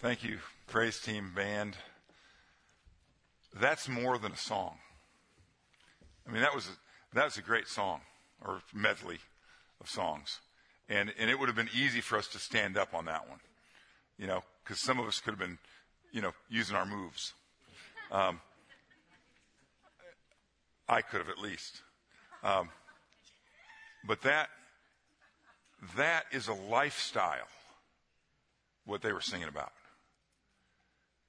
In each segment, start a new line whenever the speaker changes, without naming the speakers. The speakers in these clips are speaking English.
Thank you, praise team band. That's more than a song. I mean, that was a, that was a great song or medley of songs, and and it would have been easy for us to stand up on that one, you know, because some of us could have been, you know, using our moves. Um, I could have at least, um, but that that is a lifestyle. What they were singing about.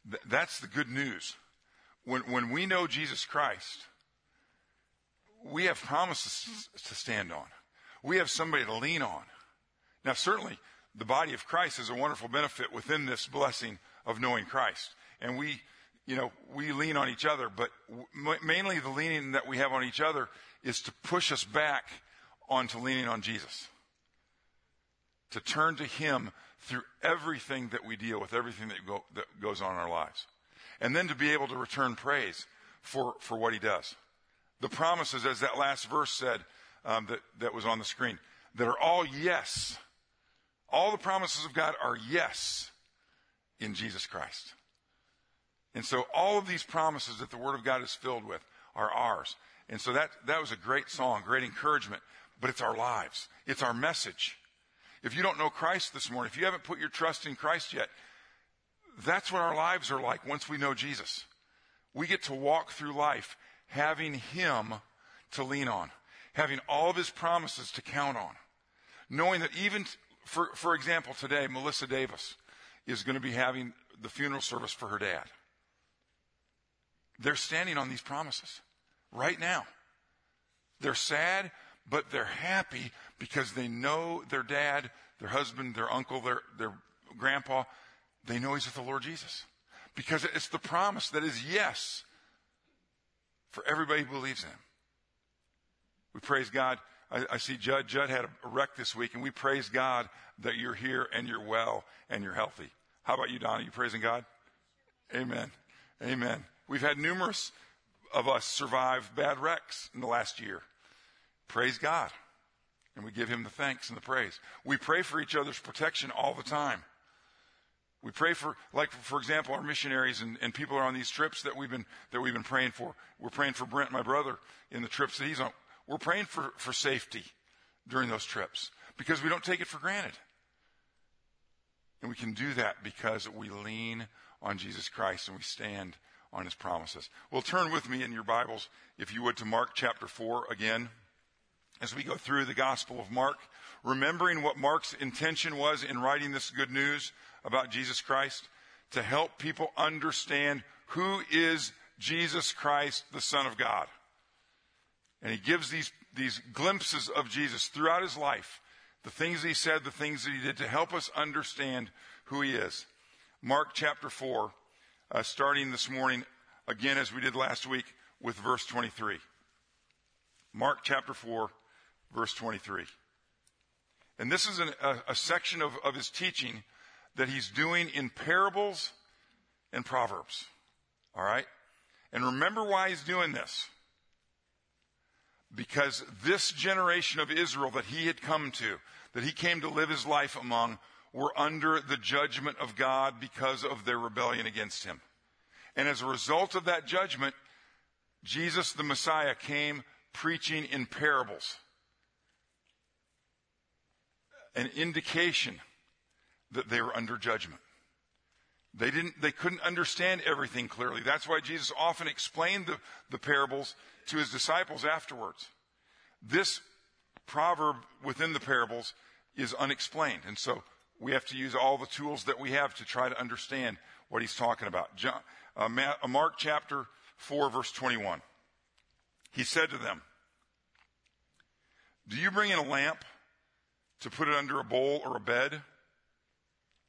Th- that's the good news. When, when we know Jesus Christ, we have promises to stand on. We have somebody to lean on. Now, certainly, the body of Christ is a wonderful benefit within this blessing of knowing Christ. And we, you know, we lean on each other, but mainly the leaning that we have on each other is to push us back onto leaning on Jesus. To turn to Him through everything that we deal with, everything that, go, that goes on in our lives. And then to be able to return praise for, for what he does. The promises, as that last verse said, um, that, that was on the screen, that are all yes. All the promises of God are yes in Jesus Christ. And so all of these promises that the Word of God is filled with are ours. And so that, that was a great song, great encouragement, but it's our lives. It's our message. If you don't know Christ this morning, if you haven't put your trust in Christ yet, that's what our lives are like once we know Jesus. We get to walk through life having Him to lean on, having all of His promises to count on, knowing that even, for, for example, today, Melissa Davis is going to be having the funeral service for her dad. They're standing on these promises right now. They're sad, but they're happy because they know their dad, their husband, their uncle, their, their grandpa, they know he's with the Lord Jesus. Because it's the promise that is yes for everybody who believes in him. We praise God. I, I see Judd. Judd had a wreck this week, and we praise God that you're here and you're well and you're healthy. How about you, Donna? You praising God? Amen. Amen. We've had numerous of us survive bad wrecks in the last year. Praise God. And we give him the thanks and the praise. We pray for each other's protection all the time. We pray for, like, for example, our missionaries and, and people are on these trips that we've been, that we've been praying for. We're praying for Brent, my brother, in the trips that he's on. We're praying for, for safety during those trips because we don't take it for granted. And we can do that because we lean on Jesus Christ and we stand on his promises. Well, turn with me in your Bibles, if you would, to Mark chapter 4 again as we go through the Gospel of Mark, remembering what Mark's intention was in writing this good news about Jesus Christ to help people understand who is Jesus Christ, the Son of God. And he gives these, these glimpses of Jesus throughout his life, the things he said, the things that he did to help us understand who he is. Mark chapter 4, uh, starting this morning, again as we did last week, with verse 23. Mark chapter 4, verse 23. And this is an, a, a, section of, of his teaching that he's doing in parables and proverbs. All right? And remember why he's doing this. Because this generation of Israel that he had come to, that he came to live his life among, were under the judgment of God because of their rebellion against him. And as a result of that judgment, Jesus the Messiah came preaching in parables an indication that they were under judgment. They didn't, they couldn't understand everything clearly. That's why Jesus often explained the, the parables to his disciples afterwards. This proverb within the parables is unexplained. And so we have to use all the tools that we have to try to understand what he's talking about. John, uh, Mark chapter 4 verse 21. He said to them, Do you bring in a lamp to put it under a bowl or a bed.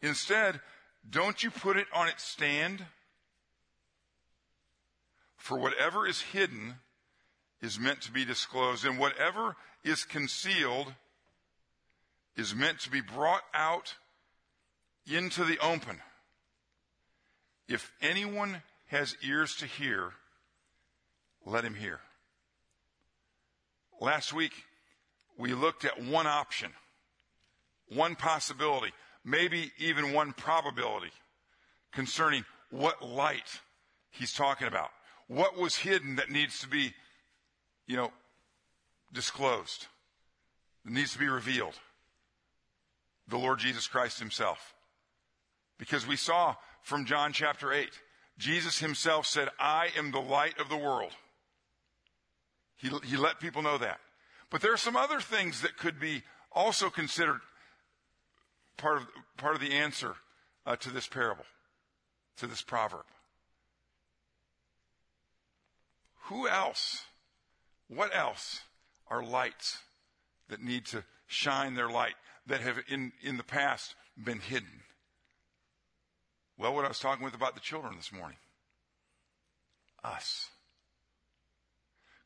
Instead, don't you put it on its stand? For whatever is hidden is meant to be disclosed, and whatever is concealed is meant to be brought out into the open. If anyone has ears to hear, let him hear. Last week, we looked at one option one possibility, maybe even one probability concerning what light he's talking about. What was hidden that needs to be, you know, disclosed, that needs to be revealed? The Lord Jesus Christ himself. Because we saw from John chapter 8, Jesus himself said, I am the light of the world. He, he let people know that. But there are some other things that could be also considered part of, part of the answer uh, to this parable, to this proverb. Who else, what else are lights that need to shine their light that have in, in the past been hidden? Well, what I was talking with about the children this morning. Us.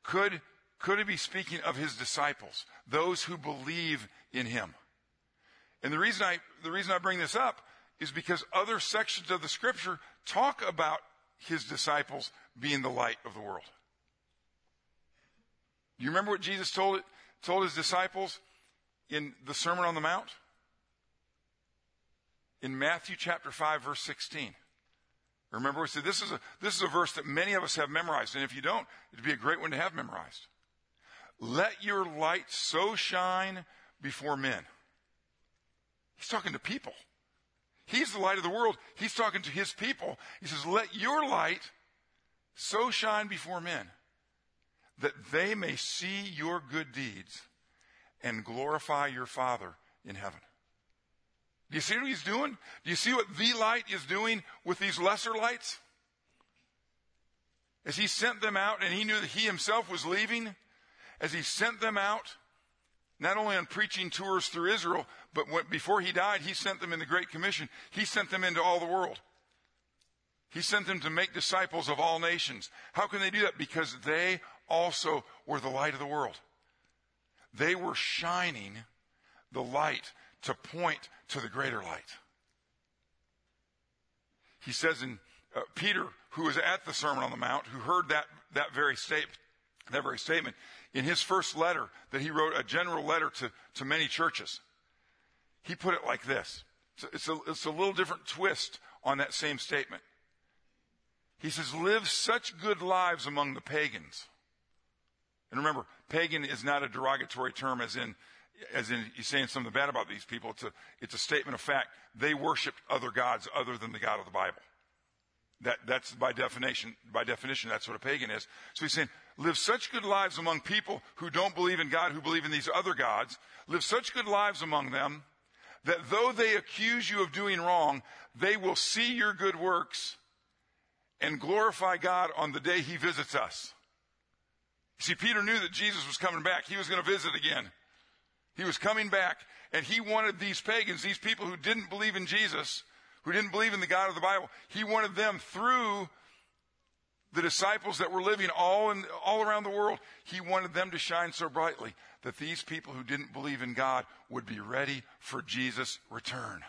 Could, could he be speaking of his disciples, those who believe in him? And the reason I, the reason I bring this up is because other sections of the scripture talk about his disciples being the light of the world. You remember what Jesus told, told his disciples in the Sermon on the Mount? In Matthew chapter 5 verse 16. Remember, we said this is a, this is a verse that many of us have memorized. And if you don't, it'd be a great one to have memorized. Let your light so shine before men He's talking to people. He's the light of the world. He's talking to his people. He says, Let your light so shine before men that they may see your good deeds and glorify your Father in heaven. Do you see what he's doing? Do you see what the light is doing with these lesser lights? As he sent them out and he knew that he himself was leaving, as he sent them out, not only on preaching tours through Israel, but when, before he died, he sent them in the Great Commission. He sent them into all the world. He sent them to make disciples of all nations. How can they do that? Because they also were the light of the world. They were shining the light to point to the greater light. He says in uh, Peter, who was at the Sermon on the Mount, who heard that, that very statement, that very statement, in his first letter that he wrote, a general letter to, to many churches, he put it like this. It's a, it's a little different twist on that same statement. He says, live such good lives among the pagans. And remember, pagan is not a derogatory term as in, as in he's saying something bad about these people. It's a, it's a statement of fact. They worshiped other gods other than the God of the Bible. That, that's by definition, by definition, that's what a pagan is. So he's saying, live such good lives among people who don't believe in God, who believe in these other gods. Live such good lives among them that though they accuse you of doing wrong, they will see your good works and glorify God on the day he visits us. See, Peter knew that Jesus was coming back. He was going to visit again. He was coming back and he wanted these pagans, these people who didn't believe in Jesus, who didn't believe in the God of the Bible, he wanted them through the disciples that were living all in, all around the world, he wanted them to shine so brightly that these people who didn't believe in God would be ready for Jesus' return.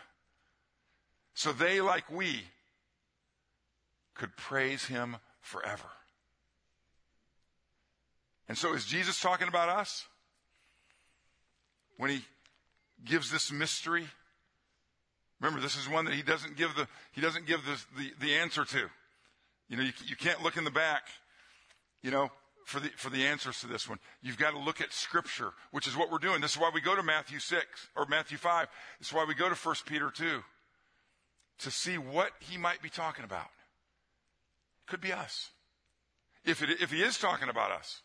So they, like we, could praise him forever. And so is Jesus talking about us? When he gives this mystery? Remember, this is one that he doesn't give the, he doesn't give the, the, the answer to. You know, you, you can't look in the back, you know, for the, for the answers to this one. You've got to look at scripture, which is what we're doing. This is why we go to Matthew 6 or Matthew 5. This is why we go to 1 Peter 2 to see what he might be talking about. Could be us. If, it, if he is talking about us.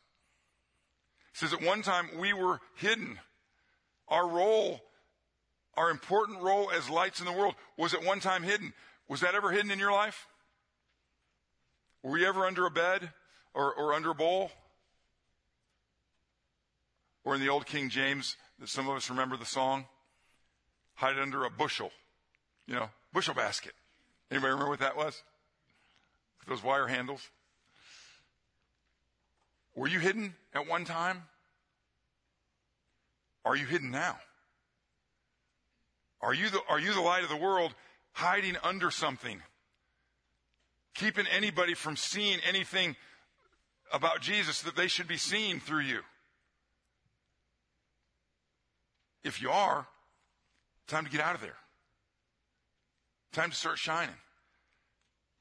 He says at one time we were hidden. Our role, our important role as lights in the world was at one time hidden. Was that ever hidden in your life? Were you ever under a bed or, or under a bowl? Or in the old King James, that some of us remember the song, hide under a bushel, you know, bushel basket. Anybody remember what that was? Those wire handles. Were you hidden at one time? Are you hidden now? Are you the, are you the light of the world hiding under something? keeping anybody from seeing anything about Jesus that they should be seeing through you. If you are, time to get out of there. Time to start shining.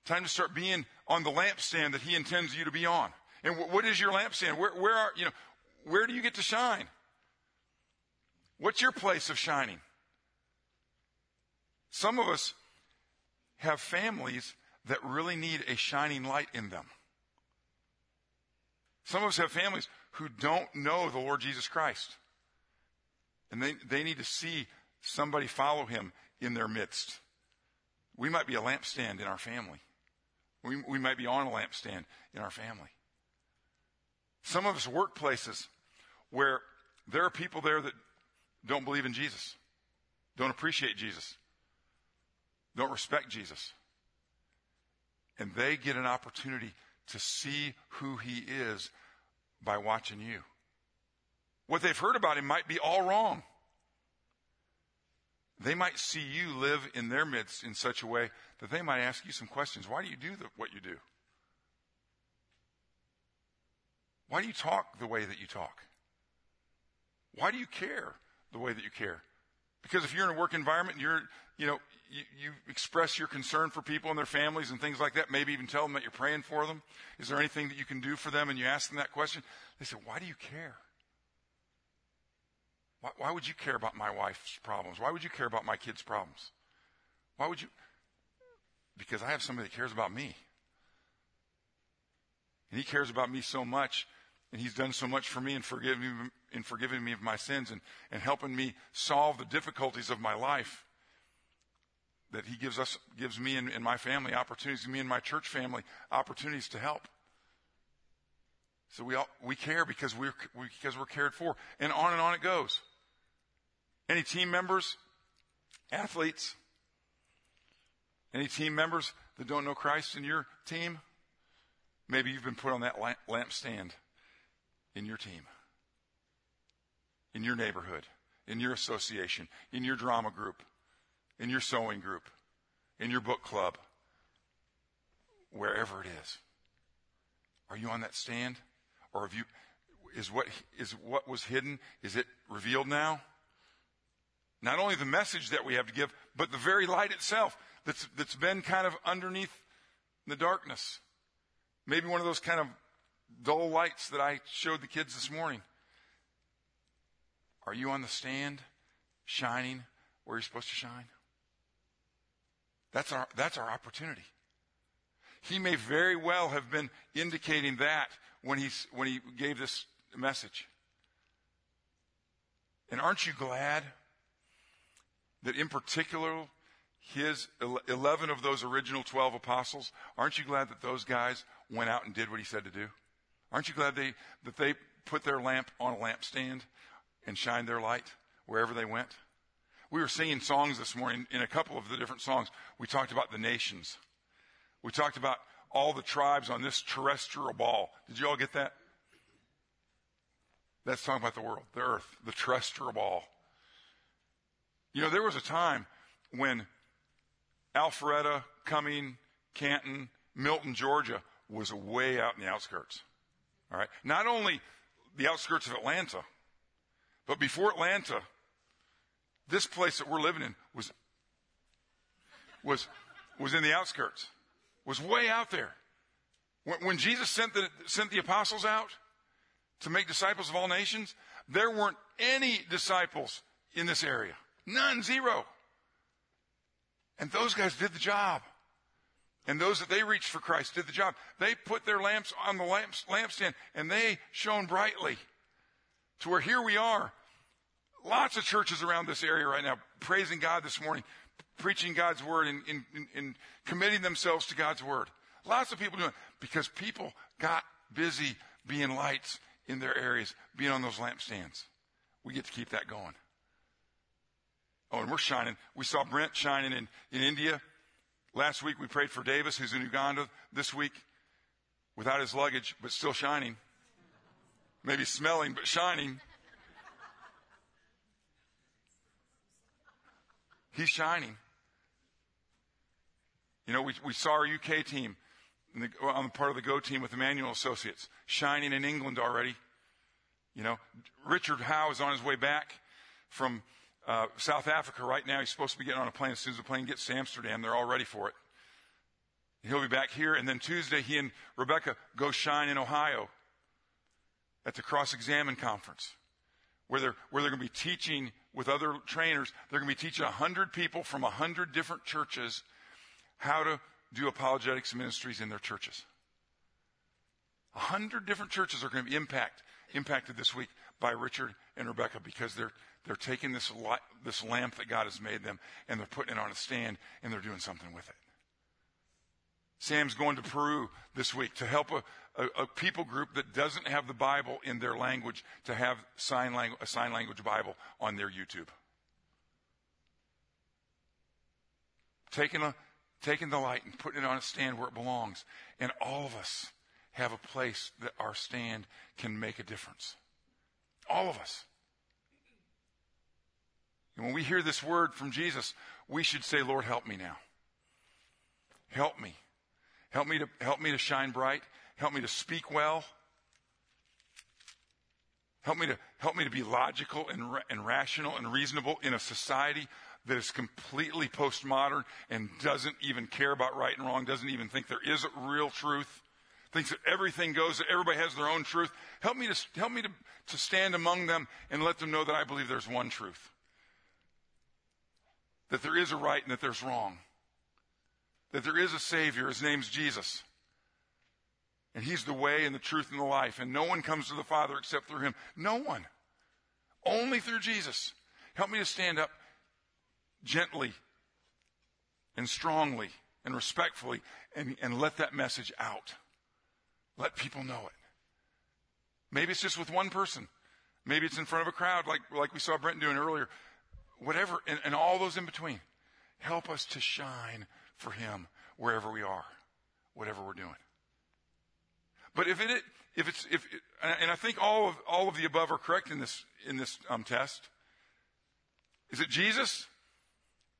Time to start being on the lampstand that He intends you to be on. And what is your lampstand? Where, where are, you know, where do you get to shine? What's your place of shining? Some of us have families that really need a shining light in them. Some of us have families who don't know the Lord Jesus Christ. And they, they need to see somebody follow him in their midst. We might be a lampstand in our family. We, we might be on a lampstand in our family. Some of us workplaces where there are people there that don't believe in Jesus, don't appreciate Jesus, don't respect Jesus. And they get an opportunity to see who he is by watching you. What they've heard about him might be all wrong. They might see you live in their midst in such a way that they might ask you some questions. Why do you do the, what you do? Why do you talk the way that you talk? Why do you care the way that you care? Because if you're in a work environment, you're, you know, you, you, express your concern for people and their families and things like that. Maybe even tell them that you're praying for them. Is there anything that you can do for them? And you ask them that question. They say, why do you care? Why, why would you care about my wife's problems? Why would you care about my kids' problems? Why would you? Because I have somebody that cares about me. And he cares about me so much, and he's done so much for me and forgiving me, in forgiving me of my sins and, and helping me solve the difficulties of my life. That he gives us, gives me and, and my family opportunities, me and my church family opportunities to help. So we all, we care because we're, we, because we're cared for. And on and on it goes. Any team members? Athletes? Any team members that don't know Christ in your team? Maybe you've been put on that lamp, lampstand in your team, in your neighborhood, in your association, in your drama group, in your sewing group, in your book club, wherever it is. Are you on that stand? Or have you, is what, is what was hidden, is it revealed now? Not only the message that we have to give, but the very light itself that's, that's been kind of underneath the darkness. Maybe one of those kind of dull lights that I showed the kids this morning. Are you on the stand shining where you're supposed to shine? That's our, that's our opportunity. He may very well have been indicating that when, he's, when he gave this message. And aren't you glad that in particular, his 11 of those original 12 apostles, aren't you glad that those guys went out and did what he said to do? Aren't you glad they, that they put their lamp on a lampstand and shined their light wherever they went? We were singing songs this morning in a couple of the different songs. We talked about the nations. We talked about all the tribes on this terrestrial ball. Did you all get that? That's talking about the world, the earth, the terrestrial ball. You know, there was a time when Alpharetta, Cumming, Canton, Milton, Georgia was way out in the outskirts. All right. Not only the outskirts of Atlanta, but before Atlanta, this place that we're living in was, was, was in the outskirts, was way out there. When, when Jesus sent the, sent the apostles out to make disciples of all nations, there weren't any disciples in this area. None, zero. And those guys did the job. And those that they reached for Christ did the job. They put their lamps on the lamps, lampstand and they shone brightly to where here we are. Lots of churches around this area right now praising God this morning, preaching God's word and, and, and committing themselves to God's word. Lots of people doing it because people got busy being lights in their areas, being on those lampstands. We get to keep that going. Oh, and we're shining. We saw Brent shining in, in India. Last week we prayed for Davis, who's in Uganda this week without his luggage, but still shining. Maybe smelling, but shining. He's shining. You know, we, we saw our UK team the, on the part of the Go team with Emmanuel Associates shining in England already. You know, Richard Howe is on his way back from uh, South Africa right now. He's supposed to be getting on a plane as soon as the plane gets to Amsterdam. They're all ready for it. He'll be back here. And then Tuesday, he and Rebecca go shine in Ohio at the Cross Examine Conference, where they're, where they're going to be teaching with other trainers. They're going to be teaching 100 people from 100 different churches how to do apologetics ministries in their churches. 100 different churches are going to be impact, impacted this week by Richard and Rebecca because they're, they're taking this, light, this lamp that God has made them and they're putting it on a stand and they're doing something with it. Sam's going to Peru this week to help a, a, a, people group that doesn't have the Bible in their language to have sign language, a sign language Bible on their YouTube. Taking, a, taking the light and putting it on a stand where it belongs. And all of us have a place that our stand can make a difference. All of us. And when we hear this word from Jesus, we should say, Lord, help me now. Help me. Help me to, help me to shine bright. Help me to speak well. Help me to, help me to be logical and, and rational and reasonable in a society that is completely postmodern and doesn't even care about right and wrong, doesn't even think there is a real truth, thinks that everything goes, that everybody has their own truth. Help me to, help me to, to stand among them and let them know that I believe there's one truth. That there is a right and that there's wrong that there is a Savior. His name's Jesus. And He's the way and the truth and the life. And no one comes to the Father except through Him. No one. Only through Jesus. Help me to stand up gently and strongly and respectfully and, and let that message out. Let people know it. Maybe it's just with one person. Maybe it's in front of a crowd like, like we saw Brent doing earlier. Whatever, and, and all those in between. Help us to shine for Him wherever we are, whatever we're doing. But if it, if it's, if, it, and I think all of, all of the above are correct in this, in this um, test. Is it Jesus?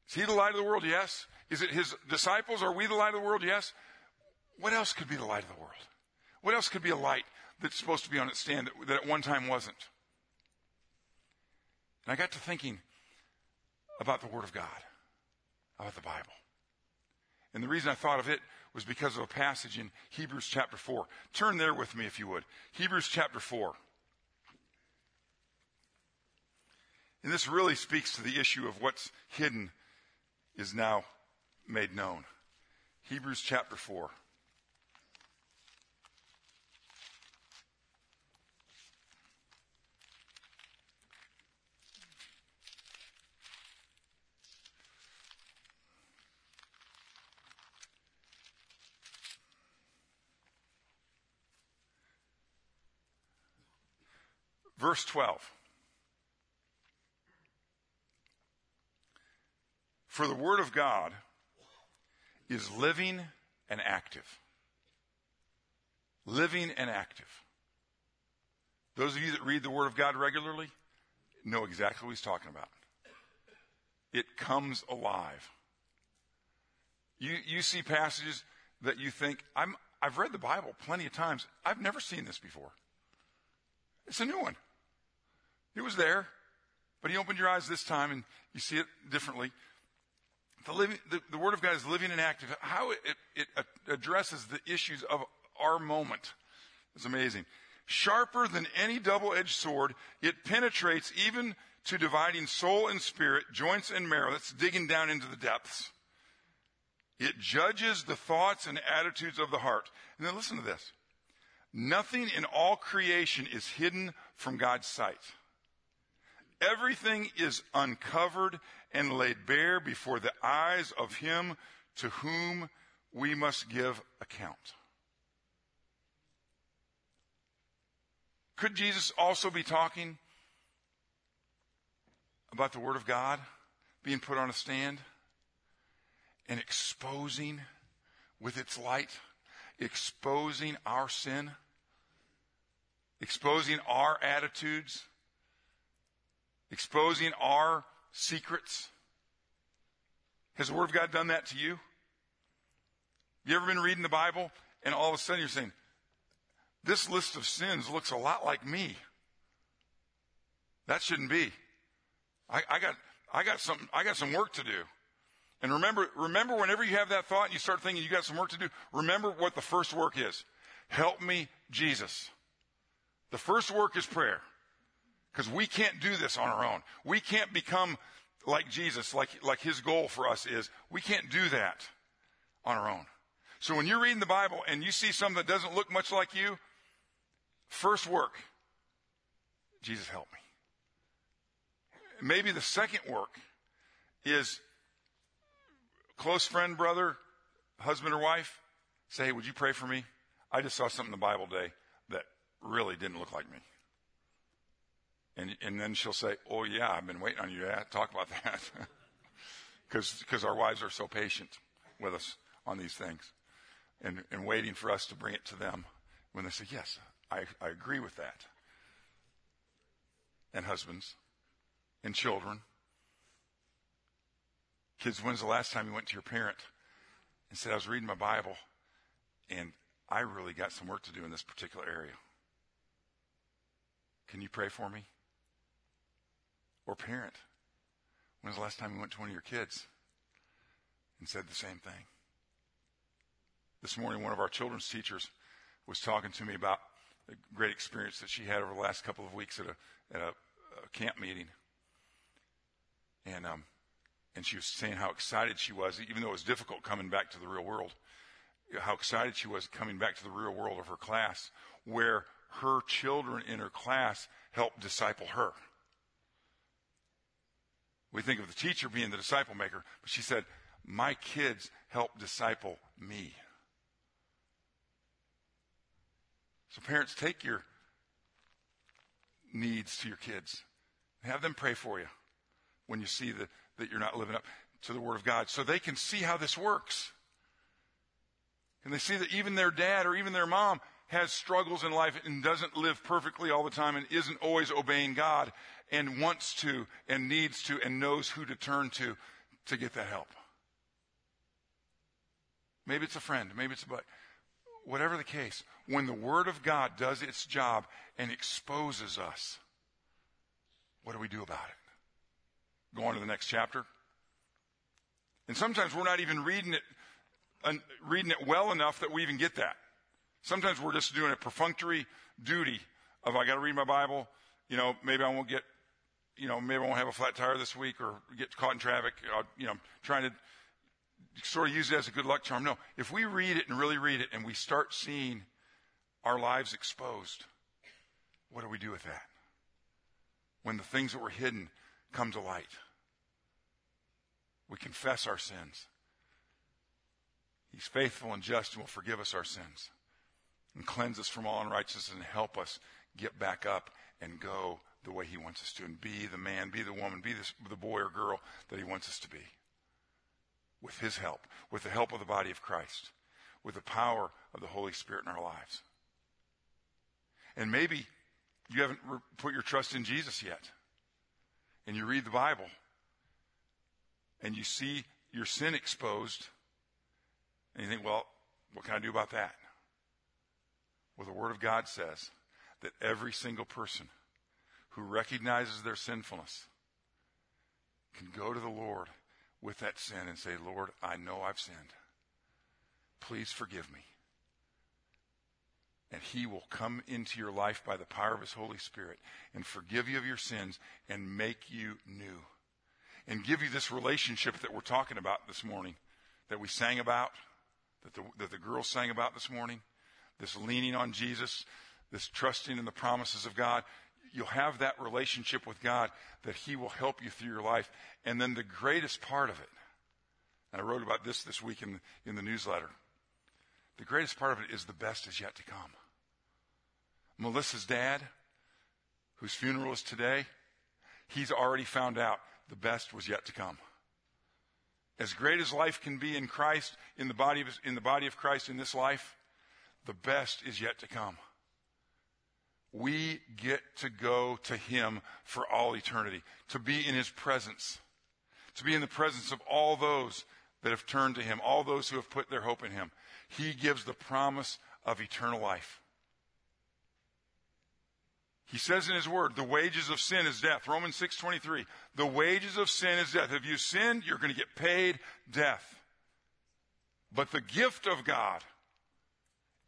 Is He the light of the world? Yes. Is it His disciples? Are we the light of the world? Yes. What else could be the light of the world? What else could be a light that's supposed to be on its stand that, that at one time wasn't? And I got to thinking about the Word of God, about the Bible. And the reason I thought of it was because of a passage in Hebrews chapter 4. Turn there with me if you would. Hebrews chapter 4. And this really speaks to the issue of what's hidden is now made known. Hebrews chapter 4. Verse 12. For the Word of God is living and active. Living and active. Those of you that read the Word of God regularly know exactly what he's talking about. It comes alive. You, you see passages that you think, I'm, I've read the Bible plenty of times. I've never seen this before. It's a new one. It was there, but he opened your eyes this time and you see it differently. The, living, the, the Word of God is living and active. How it, it, it addresses the issues of our moment is amazing. Sharper than any double edged sword, it penetrates even to dividing soul and spirit, joints and marrow. That's digging down into the depths. It judges the thoughts and attitudes of the heart. And then listen to this. Nothing in all creation is hidden from God's sight. Everything is uncovered and laid bare before the eyes of him to whom we must give account. Could Jesus also be talking about the Word of God being put on a stand and exposing with its light, exposing our sin, exposing our attitudes, exposing our secrets? Has the Word of God done that to you? You ever been reading the Bible and all of a sudden you're saying, this list of sins looks a lot like me. That shouldn't be. I, I got, I got some, I got some work to do. And remember, remember whenever you have that thought and you start thinking you got some work to do, remember what the first work is. Help me, Jesus. The first work is prayer. Because we can't do this on our own. We can't become like Jesus, like, like his goal for us is. We can't do that on our own. So when you're reading the Bible and you see something that doesn't look much like you, first work, Jesus help me. Maybe the second work is close friend, brother, husband or wife, say, hey, would you pray for me? I just saw something in the Bible today that really didn't look like me. And, and then she'll say, oh yeah, I've been waiting on you to talk about that. Because our wives are so patient with us on these things and, and waiting for us to bring it to them when they say, yes, I, I agree with that. And husbands and children. Kids, when's the last time you went to your parent and said, I was reading my Bible and I really got some work to do in this particular area? Can you pray for me? Or parent, when's the last time you went to one of your kids and said the same thing? This morning, one of our children's teachers was talking to me about a great experience that she had over the last couple of weeks at a, at a, a camp meeting. And, um, and she was saying how excited she was, even though it was difficult coming back to the real world, how excited she was coming back to the real world of her class, where her children in her class helped disciple her. We think of the teacher being the disciple maker, but she said, My kids help disciple me. So, parents, take your needs to your kids. Have them pray for you when you see that, that you're not living up to the Word of God so they can see how this works. And they see that even their dad or even their mom has struggles in life and doesn't live perfectly all the time and isn't always obeying God and wants to and needs to and knows who to turn to to get that help. Maybe it's a friend, maybe it's a buddy whatever the case, when the Word of God does its job and exposes us, what do we do about it? Go on to the next chapter. And sometimes we're not even reading it, reading it well enough that we even get that. Sometimes we're just doing a perfunctory duty of I got to read my Bible. You know, maybe I won't get, you know, maybe I won't have a flat tire this week or get caught in traffic. You know, trying to sort of use it as a good luck charm. No, if we read it and really read it and we start seeing our lives exposed, what do we do with that? When the things that were hidden come to light, we confess our sins. He's faithful and just and will forgive us our sins and cleanse us from all unrighteousness and help us get back up and go the way He wants us to and be the man, be the woman, be the, the boy or girl that He wants us to be with His help, with the help of the body of Christ, with the power of the Holy Spirit in our lives. And maybe you haven't re- put your trust in Jesus yet. And you read the Bible and you see your sin exposed and you think, well, what can I do about that? Well, the Word of God says that every single person who recognizes their sinfulness can go to the Lord with that sin and say, Lord, I know I've sinned. Please forgive me. And he will come into your life by the power of his Holy Spirit and forgive you of your sins and make you new. And give you this relationship that we're talking about this morning, that we sang about, that the, that the girls sang about this morning, this leaning on Jesus, this trusting in the promises of God you'll have that relationship with God that He will help you through your life. And then the greatest part of it, and I wrote about this this week in, in the newsletter, the greatest part of it is the best is yet to come. Melissa's dad, whose funeral is today, he's already found out the best was yet to come. As great as life can be in Christ, in the body of, in the body of Christ in this life, the best is yet to come we get to go to Him for all eternity, to be in His presence, to be in the presence of all those that have turned to Him, all those who have put their hope in Him. He gives the promise of eternal life. He says in his word, the wages of sin is death. Romans 6:23. The wages of sin is death. If you sinned, you're going to get paid death. But the gift of God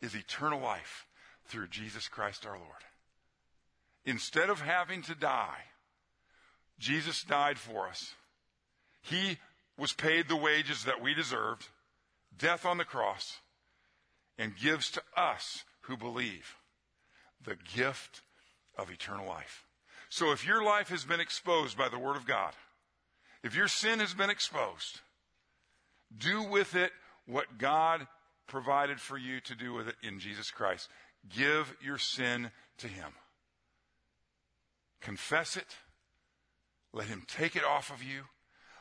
is eternal life through Jesus Christ our Lord. Instead of having to die, Jesus died for us. He was paid the wages that we deserved, death on the cross, and gives to us who believe the gift of eternal life. So if your life has been exposed by the Word of God, if your sin has been exposed, do with it what God provided for you to do with it in Jesus Christ. Give your sin to Him. Confess it. Let Him take it off of you.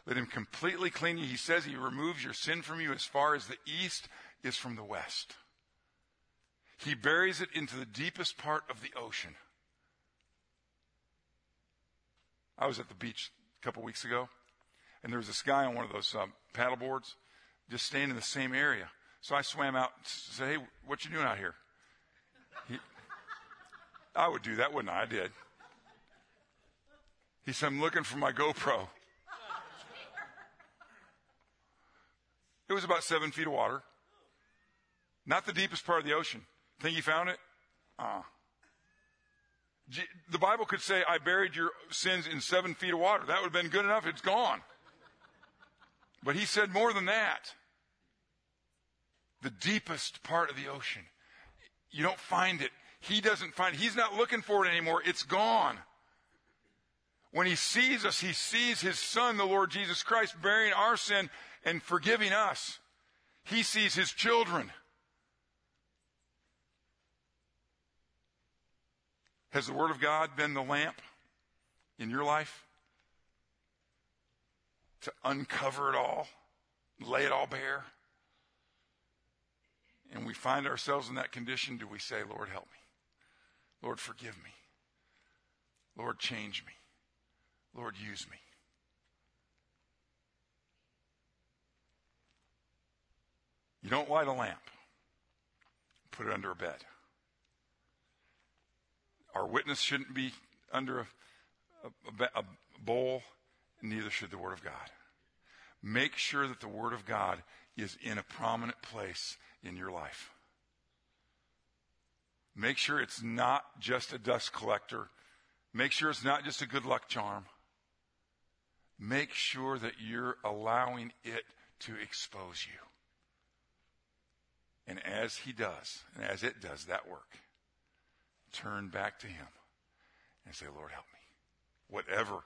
Let Him completely clean you. He says He removes your sin from you as far as the east is from the west. He buries it into the deepest part of the ocean. I was at the beach a couple weeks ago, and there was this guy on one of those um, paddle boards just staying in the same area. So I swam out and said, Hey, what you doing out here? He, I would do that, wouldn't I? I did. He said, I'm looking for my GoPro. It was about seven feet of water. Not the deepest part of the ocean. Think he found it? Uh. The Bible could say, I buried your sins in seven feet of water. That would have been good enough. It's gone. But he said more than that. The deepest part of the ocean. You don't find it. He doesn't find it. He's not looking for it anymore. It's gone. When he sees us, he sees his son, the Lord Jesus Christ, bearing our sin and forgiving us. He sees his children. Has the Word of God been the lamp in your life to uncover it all, lay it all bare? And we find ourselves in that condition, do we say, Lord, help me? Lord, forgive me. Lord, change me. Lord, use me. You don't light a lamp, put it under a bed. Our witness shouldn't be under a, a, a bowl, neither should the Word of God. Make sure that the Word of God is in a prominent place in your life. Make sure it's not just a dust collector. Make sure it's not just a good luck charm. Make sure that you're allowing it to expose you. And as he does, and as it does that work, turn back to Him and say, Lord, help me. Whatever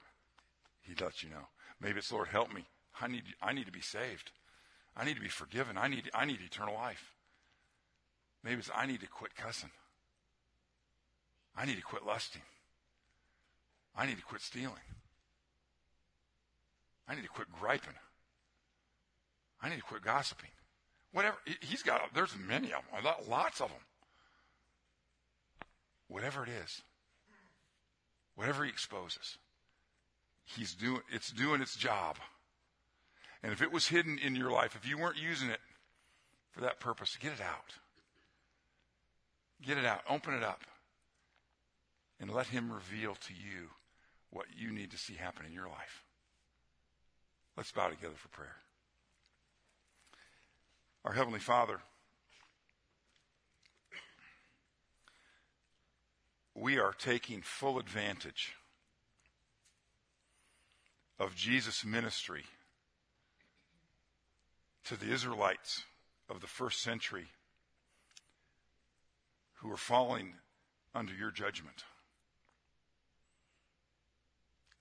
He lets you know. Maybe it's, Lord, help me. I need, I need to be saved. I need to be forgiven. I need, I need eternal life. Maybe it's, I need to quit cussing. I need to quit lusting. I need to quit stealing. I need to quit griping. I need to quit gossiping. Whatever. He's got, there's many of them, lots of them whatever it is, whatever he exposes, he's doing, it's doing its job. And if it was hidden in your life, if you weren't using it for that purpose, get it out. Get it out. Open it up. And let him reveal to you what you need to see happen in your life. Let's bow together for prayer. Our Heavenly Father, we are taking full advantage of Jesus' ministry to the Israelites of the first century who are falling under your judgment.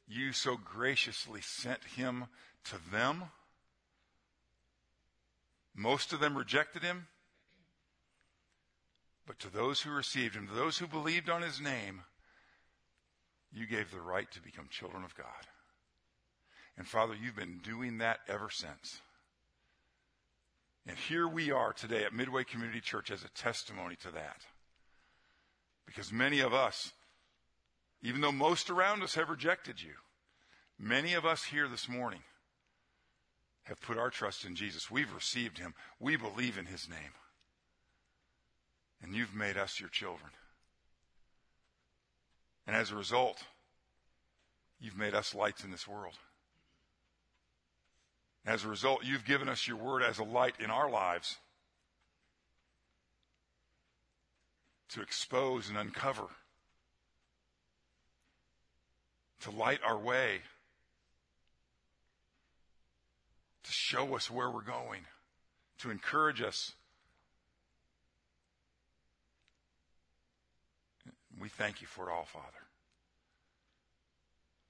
You so graciously sent him to them. Most of them rejected him. But to those who received him, to those who believed on his name, you gave the right to become children of God. And Father, you've been doing that ever since. And here we are today at Midway Community Church as a testimony to that. Because many of us, even though most around us have rejected you, many of us here this morning have put our trust in Jesus. We've received him. We believe in his name and you've made us your children. And as a result, you've made us lights in this world. As a result, you've given us your word as a light in our lives to expose and uncover, to light our way, to show us where we're going, to encourage us. We thank you for it all, Father.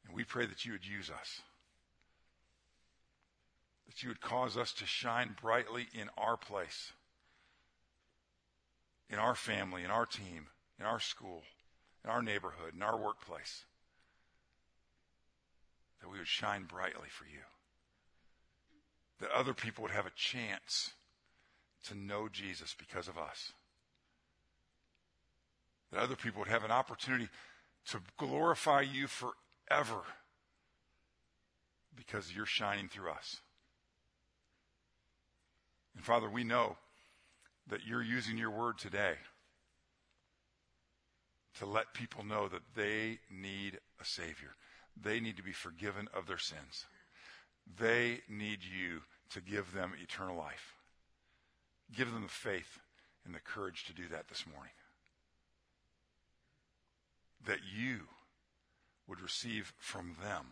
And we pray that you would use us that you would cause us to shine brightly in our place, in our family, in our team, in our school, in our neighborhood, in our workplace. That we would shine brightly for you. That other people would have a chance to know Jesus because of us. That other people would have an opportunity to glorify you forever because you're shining through us. And Father, we know that you're using your word today to let people know that they need a Savior. They need to be forgiven of their sins. They need you to give them eternal life. Give them the faith and the courage to do that this morning. That you would receive from them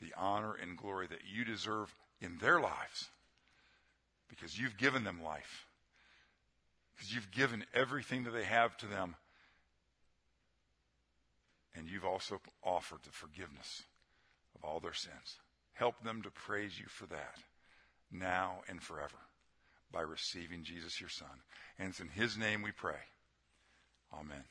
the honor and glory that you deserve in their lives because you've given them life. Because you've given everything that they have to them. And you've also offered the forgiveness of all their sins. Help them to praise you for that now and forever by receiving Jesus, your Son. And it's in His name we pray. Amen.